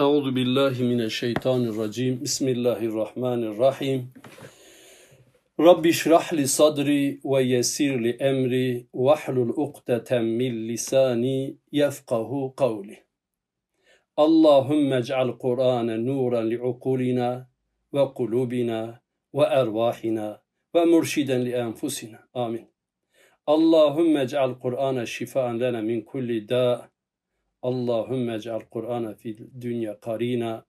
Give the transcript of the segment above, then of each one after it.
Euzu billahi mineşşeytanirracim. Bismillahirrahmanirrahim. Rabbi şrah li sadri ve yessir li emri ve hlul ukdeten min lisani yefkahu kavli. Allahümme ec'al Kur'ane nuran li ukulina ve kulubina ve ervahina ve murşiden li enfusina. Amin. Allahümme ec'al Kur'ane şifaan lena min kulli da' Allahümme ec'al Kur'ana fil dünya karina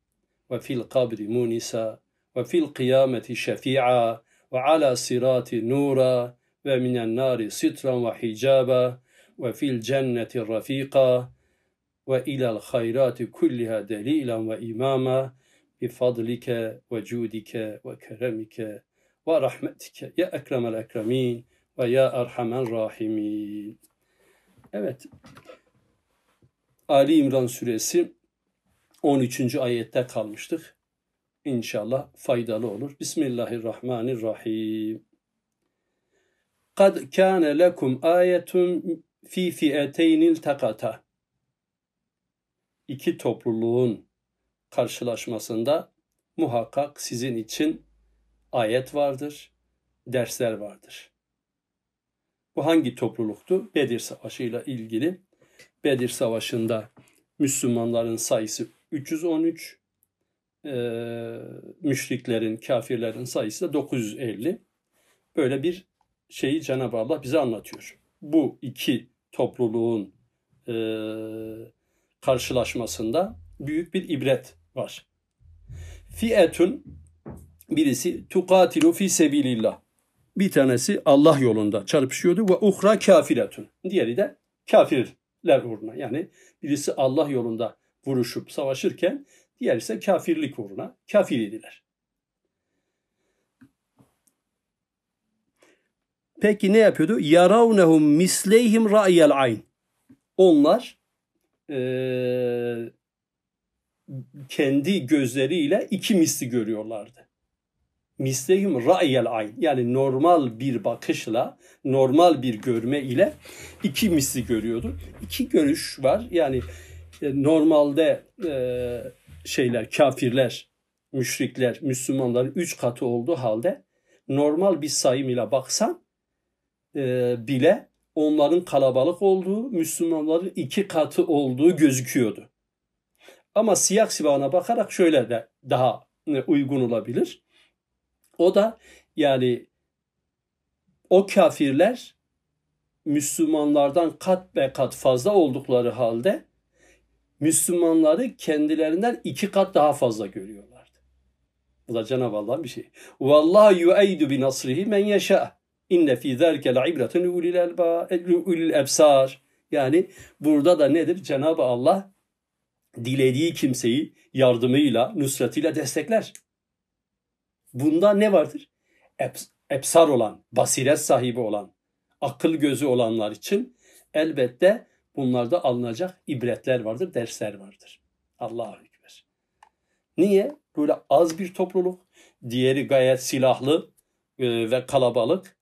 ve fil kabri munisa ve fil kıyameti şefi'a ve ala sirati nura ve minen nari sitran ve hicaba ve fil cenneti rafika ve ilal hayrati kulliha delilan ve imama bifadlike ve cudike ve keremike ve rahmetike ya ekremel ekremin ve ya erhamen rahimin. Evet, Ali İmran suresi 13. ayette kalmıştık. İnşallah faydalı olur. Bismillahirrahmanirrahim. Kad kâne lekum ayetun fi fi'eteynil takata. İki topluluğun karşılaşmasında muhakkak sizin için ayet vardır, dersler vardır. Bu hangi topluluktu? Bedir Savaşı ile ilgili Bedir Savaşı'nda Müslümanların sayısı 313, e, müşriklerin, kafirlerin sayısı da 950. Böyle bir şeyi Cenab-ı Allah bize anlatıyor. Bu iki topluluğun e, karşılaşmasında büyük bir ibret var. Fiyetun birisi tukatilu fi sebilillah. Bir tanesi Allah yolunda çarpışıyordu ve uhra kafiretun. Diğeri de kafir uğruna. Yani birisi Allah yolunda vuruşup savaşırken diğer ise kafirlik uğruna kafir idiler. Peki ne yapıyordu? Yaravnehum misleyhim ra'yel ayn. Onlar e, kendi gözleriyle iki misli görüyorlardı mislehim ra'yel ayn yani normal bir bakışla normal bir görme ile iki misli görüyordu. İki görüş var. Yani e, normalde e, şeyler kafirler, müşrikler, Müslümanların üç katı olduğu halde normal bir sayım ile baksan e, bile onların kalabalık olduğu, Müslümanların iki katı olduğu gözüküyordu. Ama siyah sibana bakarak şöyle de daha uygun olabilir. O da yani o kafirler Müslümanlardan kat be kat fazla oldukları halde Müslümanları kendilerinden iki kat daha fazla görüyorlardı. Bu da Cenab-ı Allah'ın bir şey. Vallahu yu'eydu bi nasrihi men yeşâ. İnne fî zâlike le'ibreten ulil ebsar. Yani burada da nedir? Cenab-ı Allah dilediği kimseyi yardımıyla, nusretiyle destekler. Bunda ne vardır? Epsar olan, basiret sahibi olan, akıl gözü olanlar için elbette bunlarda alınacak ibretler vardır, dersler vardır. Allah'a Ekber. Niye? Böyle az bir topluluk, diğeri gayet silahlı e, ve kalabalık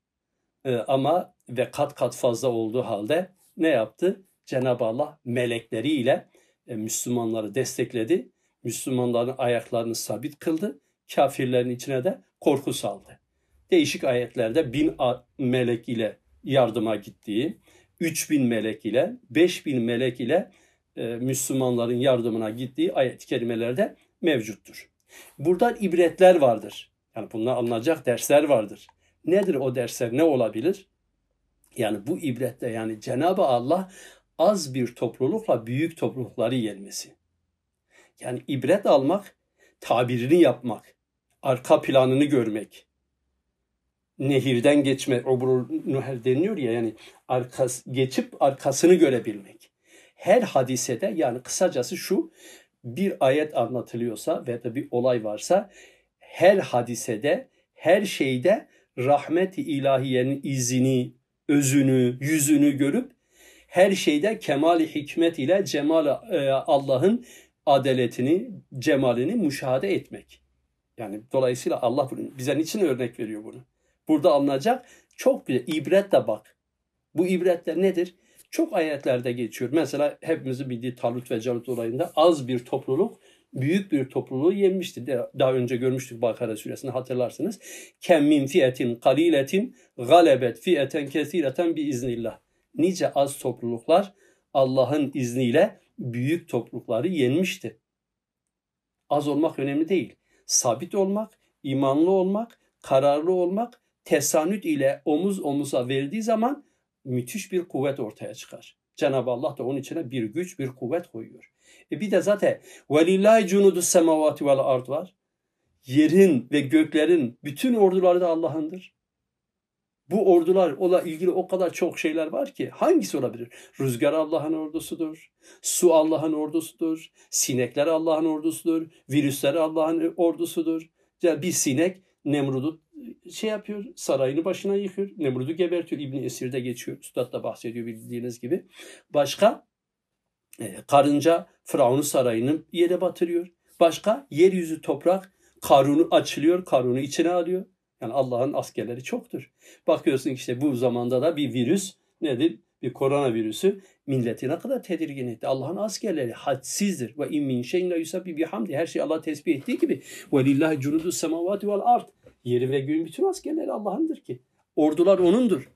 e, ama ve kat kat fazla olduğu halde ne yaptı? Cenab-ı Allah melekleriyle e, Müslümanları destekledi. Müslümanların ayaklarını sabit kıldı kafirlerin içine de korku saldı. Değişik ayetlerde bin melek ile yardıma gittiği, üç bin melek ile, beş bin melek ile e, Müslümanların yardımına gittiği ayet-i kerimelerde mevcuttur. Buradan ibretler vardır. Yani bunlar alınacak dersler vardır. Nedir o dersler? Ne olabilir? Yani bu ibrette yani Cenab-ı Allah az bir toplulukla büyük toplulukları yenmesi. Yani ibret almak, tabirini yapmak, arka planını görmek. Nehirden geçme, obrul nuher deniyor ya yani arkas, geçip arkasını görebilmek. Her hadisede yani kısacası şu bir ayet anlatılıyorsa ve da bir olay varsa her hadisede, her şeyde rahmet-i ilahiyenin izini, özünü, yüzünü görüp her şeyde kemali hikmet ile cemal e, Allah'ın adaletini, cemalini müşahede etmek. Yani dolayısıyla Allah bize niçin örnek veriyor bunu? Burada alınacak çok güzel ibretle bak. Bu ibretler nedir? Çok ayetlerde geçiyor. Mesela hepimizin bildiği Talut ve Calut olayında az bir topluluk büyük bir topluluğu yenmişti. Daha önce görmüştük Bakara suresini hatırlarsınız. Kem min fiyetin kaliletin galebet fiyeten kesireten bi iznillah. Nice az topluluklar Allah'ın izniyle büyük toplulukları yenmişti. Az olmak önemli değil. Sabit olmak, imanlı olmak, kararlı olmak, tesanüt ile omuz omuza verdiği zaman müthiş bir kuvvet ortaya çıkar. Cenab-ı Allah da onun içine bir güç, bir kuvvet koyuyor. E bir de zaten velillahi cunudu semavati vel ard var. Yerin ve göklerin bütün orduları da Allah'ındır. Bu ordular ola ilgili o kadar çok şeyler var ki hangisi olabilir? Rüzgar Allah'ın ordusudur. Su Allah'ın ordusudur. Sinekler Allah'ın ordusudur. Virüsler Allah'ın ordusudur. Yani bir sinek Nemrud'u şey yapıyor, sarayını başına yıkıyor. Nemrud'u gebertiyor. İbn Esir'de geçiyor. Üstad da bahsediyor bildiğiniz gibi. Başka e, karınca Firavun'un sarayını yere batırıyor. Başka yeryüzü toprak Karun'u açılıyor, Karun'u içine alıyor. Yani Allah'ın askerleri çoktur. Bakıyorsun işte bu zamanda da bir virüs nedir? Bir koronavirüsü milleti ne kadar tedirgin etti. Allah'ın askerleri hadsizdir. Ve in min şeyin la yusabbi bihamdi. Her şey Allah tesbih ettiği gibi. Ve lillahi cunudu semavati vel ard. Yeri ve göğün bütün askerleri Allah'ındır ki. Ordular O'nundur.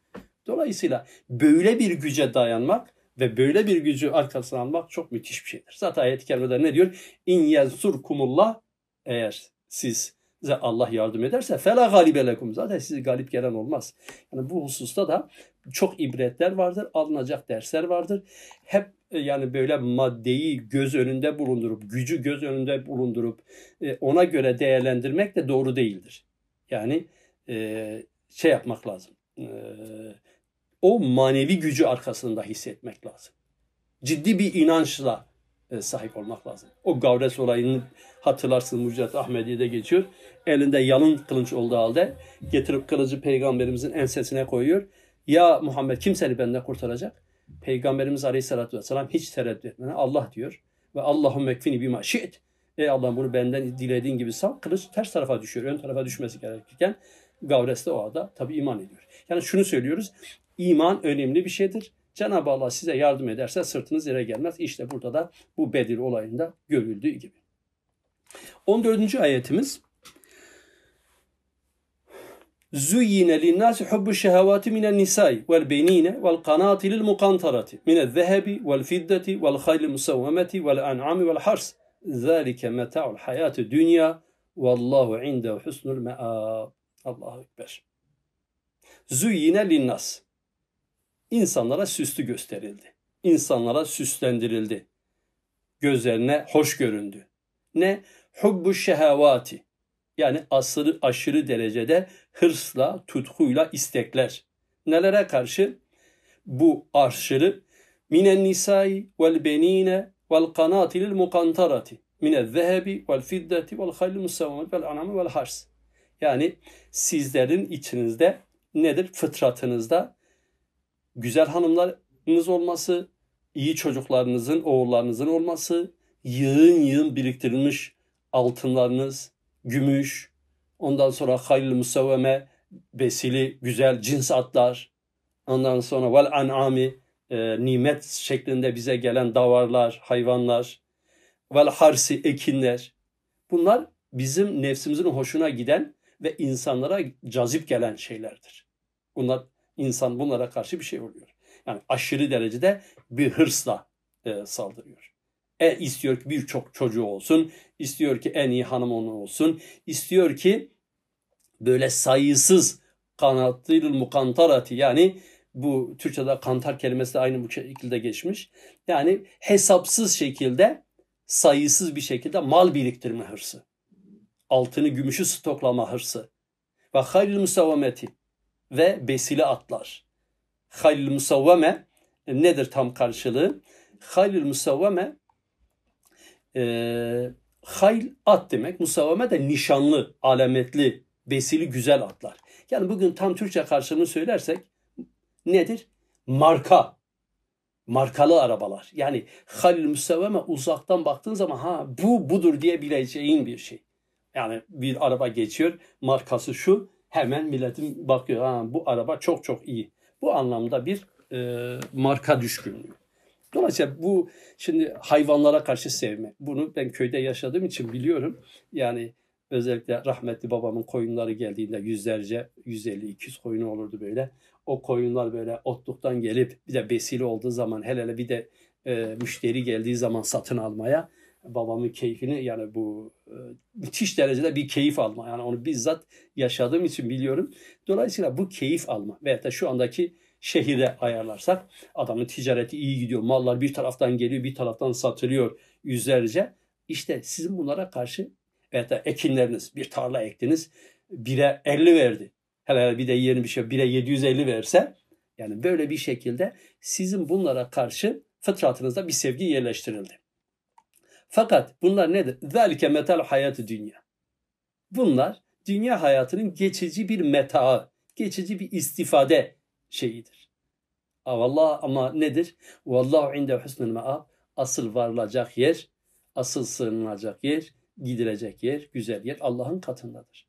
Dolayısıyla böyle bir güce dayanmak ve böyle bir gücü arkasına almak çok müthiş bir şeydir. Zaten ayet-i kerimede ne diyor? İn yezsurkumullah eğer siz size Allah yardım ederse fela galibe lekum. Zaten sizi galip gelen olmaz. Yani bu hususta da çok ibretler vardır, alınacak dersler vardır. Hep e, yani böyle maddeyi göz önünde bulundurup, gücü göz önünde bulundurup e, ona göre değerlendirmek de doğru değildir. Yani e, şey yapmak lazım. O manevi gücü arkasında hissetmek lazım. Ciddi bir inançla sahip olmak lazım. O Gavres olayını hatırlarsınız Mucizat Ahmediye'de geçiyor. Elinde yalın kılınç olduğu halde getirip kılıcı peygamberimizin ensesine koyuyor. Ya Muhammed kim seni benden kurtaracak? Peygamberimiz Aleyhisselatü Vesselam hiç tereddüt etmeden Allah diyor. Ve Allahümme ekfini bima şi't. Ey Allah bunu benden dilediğin gibi sal. Kılıç ters tarafa düşüyor. Ön tarafa düşmesi gerekirken Gavres de o ada tabi iman ediyor. Yani şunu söylüyoruz. İman önemli bir şeydir. Cenab-ı Allah size yardım ederse sırtınız yere gelmez. İşte burada da bu Bedir olayında görüldüğü gibi. 14. ayetimiz Züyyine linnâsi hubbu şehevâti minen nisâi vel benîne vel kanâtilil mukantarati minel zehebi vel fiddeti vel haylil musavvemeti vel an'ami vel hars. Zâlike meta'ul hayatı dünya vallahu indehu husnul me'âb. Allahu Ekber. Züyyine linnas. İnsanlara süslü gösterildi. İnsanlara süslendirildi. Gözlerine hoş göründü. Ne? Hubbu şehevati. Yani asırı aşırı derecede hırsla, tutkuyla istekler. Nelere karşı? Bu aşırı minen nisai vel benine vel kanatilil mukantarati minel zehebi vel fiddeti vel hayli musavvamet vel anami vel hars. Yani sizlerin içinizde nedir? Fıtratınızda güzel hanımlarınız olması, iyi çocuklarınızın, oğullarınızın olması, yığın yığın biriktirilmiş altınlarınız, gümüş, ondan sonra hayırlı musavveme, besili, güzel cins atlar, ondan sonra vel an'ami, e, nimet şeklinde bize gelen davarlar, hayvanlar, vel harsi, ekinler. Bunlar bizim nefsimizin hoşuna giden ve insanlara cazip gelen şeylerdir. Bunlar insan bunlara karşı bir şey oluyor. Yani aşırı derecede bir hırsla e, saldırıyor. E istiyor ki birçok çocuğu olsun, istiyor ki en iyi hanım onu olsun, istiyor ki böyle sayısız kanatlıyıl mukantarati yani bu Türkçe'de kantar kelimesi de aynı bu şekilde geçmiş. Yani hesapsız şekilde sayısız bir şekilde mal biriktirme hırsı. Altını gümüşü stoklama hırsı. Ve hayril musavvameti ve besili atlar. Hayril musavvame nedir tam karşılığı? Hayril musavvame e, hayl at demek. Musavvame de nişanlı, alametli, besili güzel atlar. Yani bugün tam Türkçe karşılığını söylersek nedir? Marka. Markalı arabalar. Yani halil musavveme uzaktan baktığın zaman ha bu budur diye bileceğin bir şey. Yani bir araba geçiyor markası şu hemen milletin bakıyor ha bu araba çok çok iyi. Bu anlamda bir e, marka düşkünlüğü. Dolayısıyla bu şimdi hayvanlara karşı sevme. Bunu ben köyde yaşadığım için biliyorum. Yani özellikle rahmetli babamın koyunları geldiğinde yüzlerce, 150-200 koyunu olurdu böyle. O koyunlar böyle otluktan gelip bir de besili olduğu zaman hele hele bir de e, müşteri geldiği zaman satın almaya babamın keyfini yani bu e, müthiş derecede bir keyif alma. Yani onu bizzat yaşadığım için biliyorum. Dolayısıyla bu keyif alma veyahut da şu andaki şehire ayarlarsak adamın ticareti iyi gidiyor. Mallar bir taraftan geliyor bir taraftan satılıyor yüzlerce. İşte sizin bunlara karşı veyahut da ekinleriniz bir tarla ektiniz bire 50 verdi. Hele bir de yeni bir şey bire 750 verse yani böyle bir şekilde sizin bunlara karşı fıtratınızda bir sevgi yerleştirildi. Fakat bunlar nedir? Zalike metal hayatı dünya. Bunlar dünya hayatının geçici bir metaı, geçici bir istifade şeyidir. Allah ama nedir? Vallahu inde husnul ma'a asıl varılacak yer, asıl sığınılacak yer, gidilecek yer, güzel yer Allah'ın katındadır.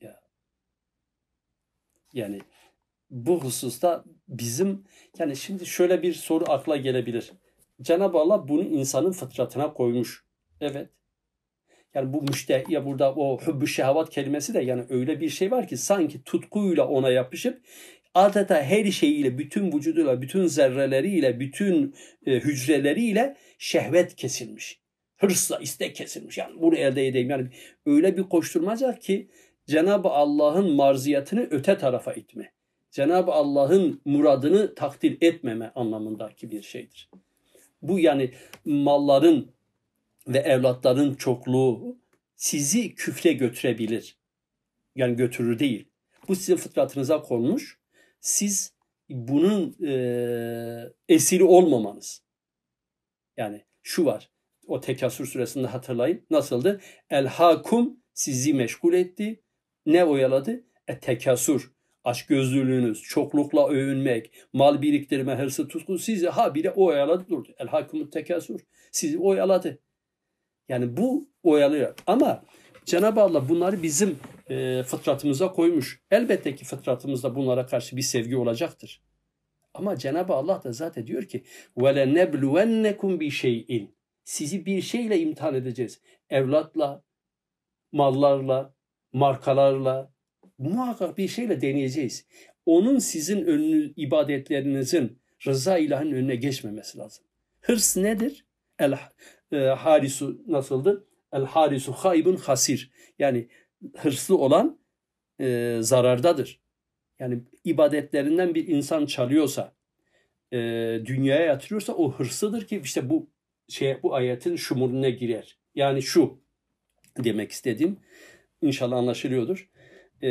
Ya. Yani bu hususta bizim yani şimdi şöyle bir soru akla gelebilir. Cenab-ı Allah bunu insanın fıtratına koymuş. Evet. Yani bu müşte ya burada o hübbü şehvat kelimesi de yani öyle bir şey var ki sanki tutkuyla ona yapışıp adeta her şeyiyle, bütün vücuduyla, bütün zerreleriyle, bütün e, hücreleriyle şehvet kesilmiş. Hırsla istek kesilmiş. Yani bunu elde edeyim. Yani öyle bir koşturmacak ki Cenab-ı Allah'ın marziyatını öte tarafa itme. Cenab-ı Allah'ın muradını takdir etmeme anlamındaki bir şeydir. Bu yani malların ve evlatların çokluğu sizi küfre götürebilir. Yani götürür değil. Bu sizin fıtratınıza konmuş. Siz bunun e, esiri olmamanız. Yani şu var. O Tekasür suresinde hatırlayın. Nasıldı? El hakum sizi meşgul etti. Ne oyaladı? E tekasür aşk gözlülüğünüz, çoklukla övünmek, mal biriktirme, hırsı, tutku sizi ha bile oyaladı durdu. El hakumut tekasür. Sizi oyaladı. Yani bu oyalıyor. Ama Cenab-ı Allah bunları bizim e, fıtratımıza koymuş. Elbette ki fıtratımızda bunlara karşı bir sevgi olacaktır. Ama Cenab-ı Allah da zaten diyor ki وَلَنَبْلُوَنَّكُمْ بِشَيْءٍ Sizi bir şeyle imtihan edeceğiz. Evlatla, mallarla, markalarla, muhakkak bir şeyle deneyeceğiz. Onun sizin önünü, ibadetlerinizin rıza ilahın önüne geçmemesi lazım. Hırs nedir? El e, harisu nasıldı? El harisu haybun hasir. Yani hırslı olan e, zarardadır. Yani ibadetlerinden bir insan çalıyorsa, e, dünyaya yatırıyorsa o hırsıdır ki işte bu şey bu ayetin şumuruna girer. Yani şu demek istediğim inşallah anlaşılıyordur e,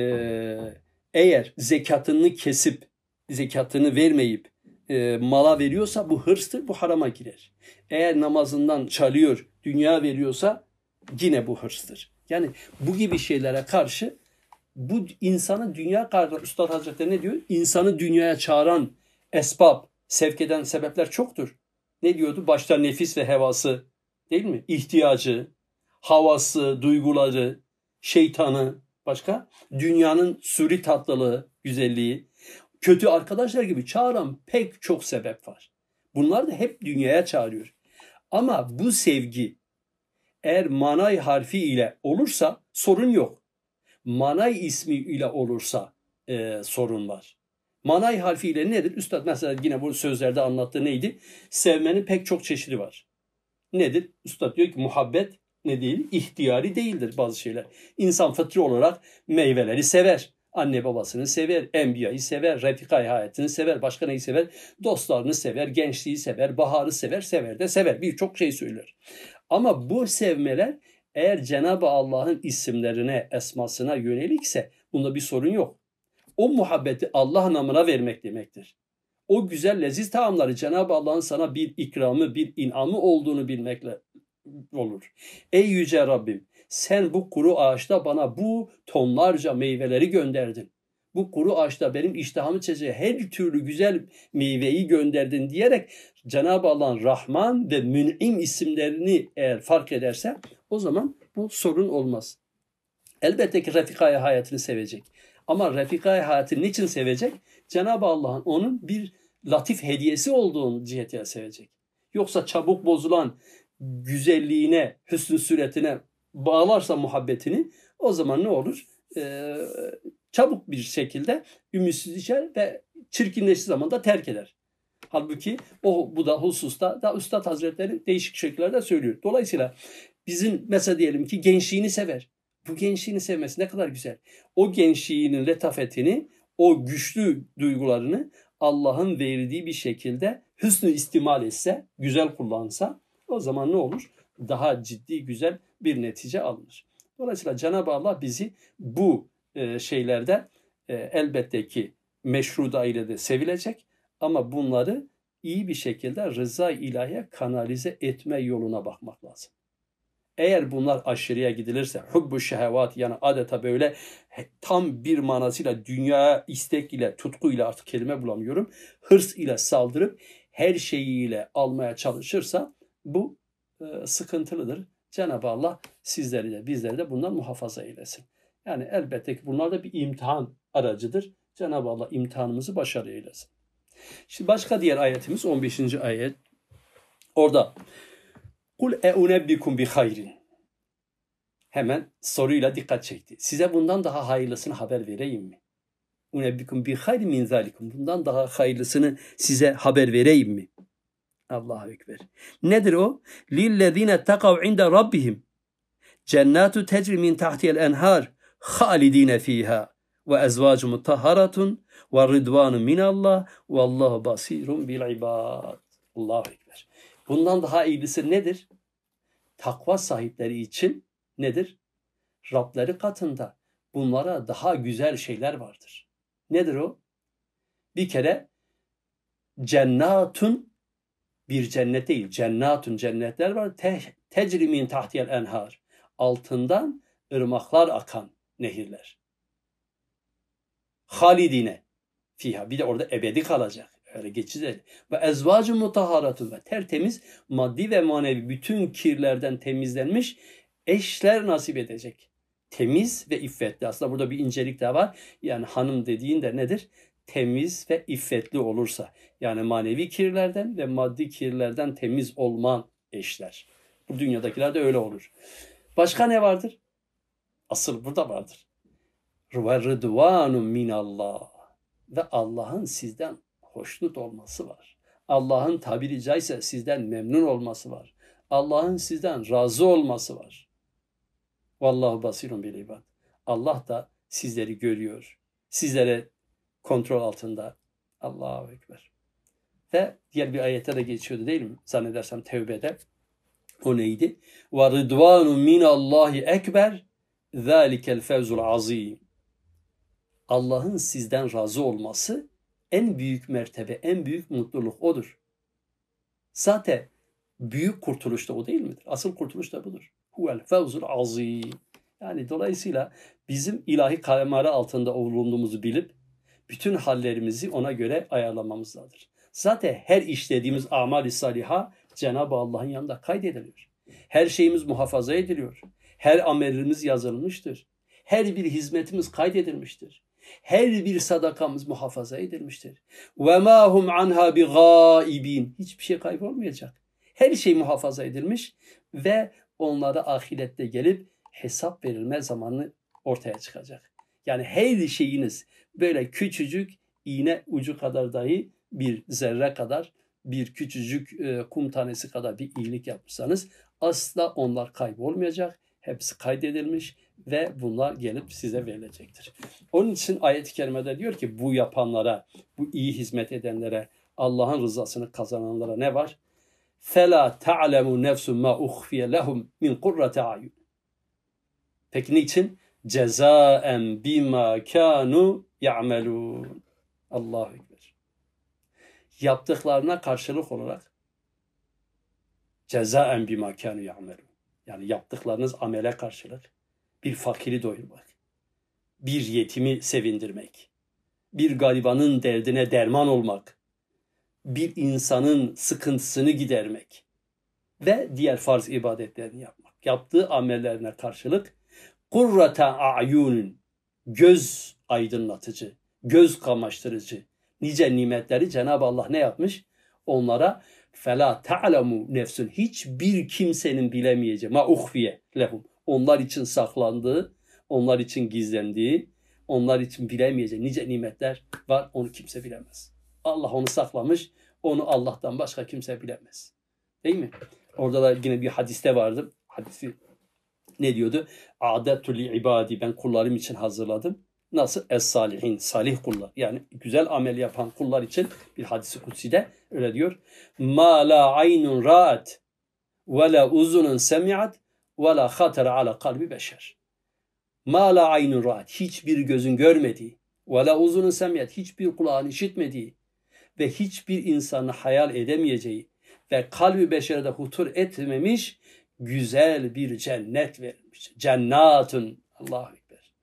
eğer zekatını kesip zekatını vermeyip e, mala veriyorsa bu hırstır, bu harama girer. Eğer namazından çalıyor, dünya veriyorsa yine bu hırstır. Yani bu gibi şeylere karşı bu insanı dünya karşı Üstad Hazretleri ne diyor? İnsanı dünyaya çağıran esbab, sevk eden sebepler çoktur. Ne diyordu? Başta nefis ve hevası değil mi? İhtiyacı, havası, duyguları, şeytanı, Başka? Dünyanın suri tatlılığı, güzelliği. Kötü arkadaşlar gibi çağıran pek çok sebep var. Bunlar da hep dünyaya çağırıyor. Ama bu sevgi eğer manay harfi ile olursa sorun yok. Manay ismi ile olursa e, sorun var. Manay harfi ile nedir? Üstad mesela yine bu sözlerde anlattığı neydi? Sevmenin pek çok çeşidi var. Nedir? Üstad diyor ki muhabbet ne değil? İhtiyari değildir bazı şeyler. İnsan fıtri olarak meyveleri sever. Anne babasını sever, enbiyayı sever, refikayı hayatını sever, başka neyi sever? Dostlarını sever, gençliği sever, baharı sever, sever de sever. Birçok şey söyler. Ama bu sevmeler eğer Cenab-ı Allah'ın isimlerine, esmasına yönelikse bunda bir sorun yok. O muhabbeti Allah namına vermek demektir. O güzel leziz taamları Cenab-ı Allah'ın sana bir ikramı, bir inamı olduğunu bilmekle olur. Ey yüce Rabbim sen bu kuru ağaçta bana bu tonlarca meyveleri gönderdin. Bu kuru ağaçta benim iştahımı çekecek her türlü güzel meyveyi gönderdin diyerek Cenab-ı Allah'ın Rahman ve Mün'im isimlerini eğer fark ederse o zaman bu sorun olmaz. Elbette ki Refika'yı hayatını sevecek. Ama Refika'yı hayatını niçin sevecek? Cenab-ı Allah'ın onun bir latif hediyesi olduğun cihetiyle sevecek. Yoksa çabuk bozulan güzelliğine, hüsnü suretine bağlarsa muhabbetini o zaman ne olur? Ee, çabuk bir şekilde ümitsiz içer ve çirkinleştiği zaman da terk eder. Halbuki o bu da hususta da Üstad Hazretleri değişik şekillerde söylüyor. Dolayısıyla bizim mesela diyelim ki gençliğini sever. Bu gençliğini sevmesi ne kadar güzel. O gençliğinin letafetini, o güçlü duygularını Allah'ın verdiği bir şekilde hüsnü istimal etse, güzel kullansa o zaman ne olur? Daha ciddi, güzel bir netice alınır. Dolayısıyla Cenab-ı Allah bizi bu e, şeylerde e, elbette ki meşru dairede sevilecek ama bunları iyi bir şekilde rıza ilahiye kanalize etme yoluna bakmak lazım. Eğer bunlar aşırıya gidilirse hubbu şehvat yani adeta böyle tam bir manasıyla dünya istek ile tutkuyla artık kelime bulamıyorum. Hırs ile saldırıp her şeyiyle almaya çalışırsa bu e, sıkıntılıdır. Cenab-ı Allah sizleri de bizleri de bundan muhafaza eylesin. Yani elbette ki bunlar da bir imtihan aracıdır. Cenab-ı Allah imtihanımızı başarı eylesin. Şimdi başka diğer ayetimiz 15. ayet. Orada Kul eunebbikum bi hayrin. Hemen soruyla dikkat çekti. Size bundan daha hayırlısını haber vereyim mi? Unebbikum bi hayrin min zalikum. Bundan daha hayırlısını size haber vereyim mi? Allahu Ekber. Nedir o? Lillezine takav inde rabbihim. Cennatu tecri min tahtiyel enhar. Halidine fiha. Ve ezvacu mutahharatun. Ve ridvanu minallah. Ve allahu basirun bil ibad. Allahu Ekber. Bundan daha iyisi nedir? Takva sahipleri için nedir? Rableri katında bunlara daha güzel şeyler vardır. Nedir o? Bir kere cennatun bir cennet değil, cennatun cennetler var. Te, tecrimin tahtiyel enhar. Altından ırmaklar akan nehirler. Halidine fiha. Bir de orada ebedi kalacak. Öyle geçici Ve ezvacı mutaharatun ve tertemiz maddi ve manevi bütün kirlerden temizlenmiş eşler nasip edecek. Temiz ve iffetli. Aslında burada bir incelik de var. Yani hanım dediğin de nedir? Temiz ve iffetli olursa. Yani manevi kirlerden ve maddi kirlerden temiz olman eşler. Bu dünyadakiler de öyle olur. Başka ne vardır? Asıl burada vardır. Ve rıdvanun minallah. Ve Allah'ın sizden hoşnut olması var. Allah'ın tabiri caizse sizden memnun olması var. Allah'ın sizden razı olması var. Vallahu basirun bil ibad. Allah da sizleri görüyor. Sizlere kontrol altında. Allahu Ekber. Ve diğer bir ayette de geçiyordu değil mi? Zannedersem Tevbe'de. O neydi? Ve rıdvanu minallahi ekber zâlikel fevzul azim. Allah'ın sizden razı olması en büyük mertebe, en büyük mutluluk odur. Zaten büyük kurtuluş da o değil midir? Asıl kurtuluş da budur. Huvel fevzul azim. Yani dolayısıyla bizim ilahi kalemari altında bulunduğumuzu bilip bütün hallerimizi ona göre ayarlamamız lazım. Zaten her işlediğimiz amali saliha Cenab-ı Allah'ın yanında kaydediliyor. Her şeyimiz muhafaza ediliyor. Her amelimiz yazılmıştır. Her bir hizmetimiz kaydedilmiştir. Her bir sadakamız muhafaza edilmiştir. Ve ma hum anha bi gaibin. Hiçbir şey kaybolmayacak. Her şey muhafaza edilmiş ve onlara ahirette gelip hesap verilme zamanı ortaya çıkacak. Yani her şeyiniz böyle küçücük iğne ucu kadar dahi bir zerre kadar bir küçücük e, kum tanesi kadar bir iyilik yapmışsanız asla onlar kaybolmayacak. Hepsi kaydedilmiş ve bunlar gelip size verilecektir. Onun için ayet-i kerimede diyor ki bu yapanlara, bu iyi hizmet edenlere, Allah'ın rızasını kazananlara ne var? Fela ta'lemu nefsun ma uhfiye lehum min kurrati ayun. Peki niçin? Cezaen bima kanu ya'melun. Allahu Ekber. Yaptıklarına karşılık olarak cezaen bima kanu ya'melun. Yani yaptıklarınız amele karşılık bir fakiri doyurmak, bir yetimi sevindirmek, bir garibanın derdine derman olmak, bir insanın sıkıntısını gidermek ve diğer farz ibadetlerini yapmak. Yaptığı amellerine karşılık kurrata a'yunun göz aydınlatıcı, göz kamaştırıcı, Nice nimetleri Cenab-ı Allah ne yapmış? Onlara fela ta'lemu nefsun hiçbir kimsenin bilemeyeceği ma uhfiye lehum. Onlar için saklandığı, onlar için gizlendiği, onlar için bilemeyeceği nice nimetler var. Onu kimse bilemez. Allah onu saklamış. Onu Allah'tan başka kimse bilemez. Değil mi? Orada da yine bir hadiste vardı. Hadisi ne diyordu? Adetü li ibadi ben kullarım için hazırladım. Nasıl? Es salihin, salih kullar. Yani güzel amel yapan kullar için bir hadisi kutside öyle diyor. Ma la aynun ra'at ve la uzunun semi'at ve la khatara ala kalbi beşer. Ma la aynun ra'at. Hiçbir gözün görmediği ve la uzunun semi'at. Hiçbir kulağın işitmediği ve hiçbir insanın hayal edemeyeceği ve kalbi beşerde hutur etmemiş güzel bir cennet verilmiş. Cennatun Allahu Ekber.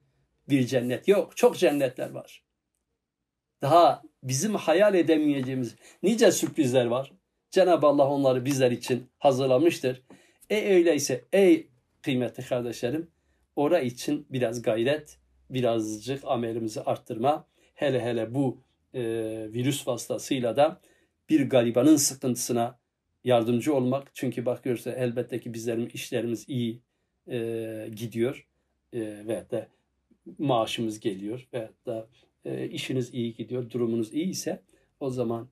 Bir cennet yok. Çok cennetler var. Daha bizim hayal edemeyeceğimiz nice sürprizler var. Cenab-ı Allah onları bizler için hazırlamıştır. E öyleyse ey kıymetli kardeşlerim ora için biraz gayret, birazcık amelimizi arttırma. Hele hele bu e, virüs vasıtasıyla da bir garibanın sıkıntısına yardımcı olmak. Çünkü bakıyoruz elbette ki bizlerin işlerimiz iyi e, gidiyor e, ve de maaşımız geliyor ve da e, işiniz iyi gidiyor, durumunuz iyi ise o zaman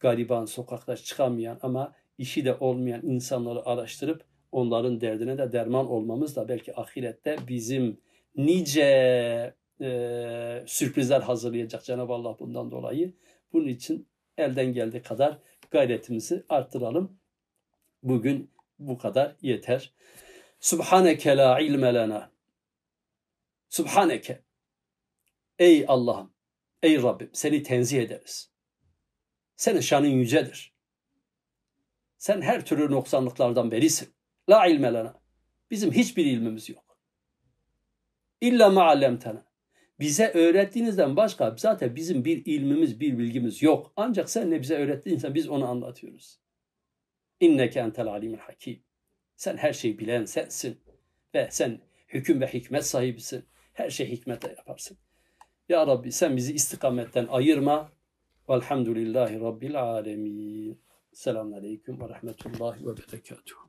gariban, sokakta çıkamayan ama işi de olmayan insanları araştırıp onların derdine de derman olmamız da belki ahirette bizim nice e, sürprizler hazırlayacak Cenab-ı Allah bundan dolayı. Bunun için elden geldiği kadar gayretimizi arttıralım. Bugün bu kadar yeter. Subhaneke la ilme lena. Subhaneke. Ey Allah'ım, ey Rabbim seni tenzih ederiz. Senin şanın yücedir. Sen her türlü noksanlıklardan berisin. La ilme lena. Bizim hiçbir ilmimiz yok. İlla ma'allemtena. Bize öğrettiğinizden başka zaten bizim bir ilmimiz, bir bilgimiz yok. Ancak sen ne bize öğrettiğinse biz onu anlatıyoruz. İnneke entel alimul hakim. Sen her şeyi bilen sensin. Ve sen hüküm ve hikmet sahibisin. Her şey hikmetle yaparsın. Ya Rabbi sen bizi istikametten ayırma. Velhamdülillahi Rabbil alemin. Selamun Aleyküm ve Rahmetullahi ve Berekatuhu.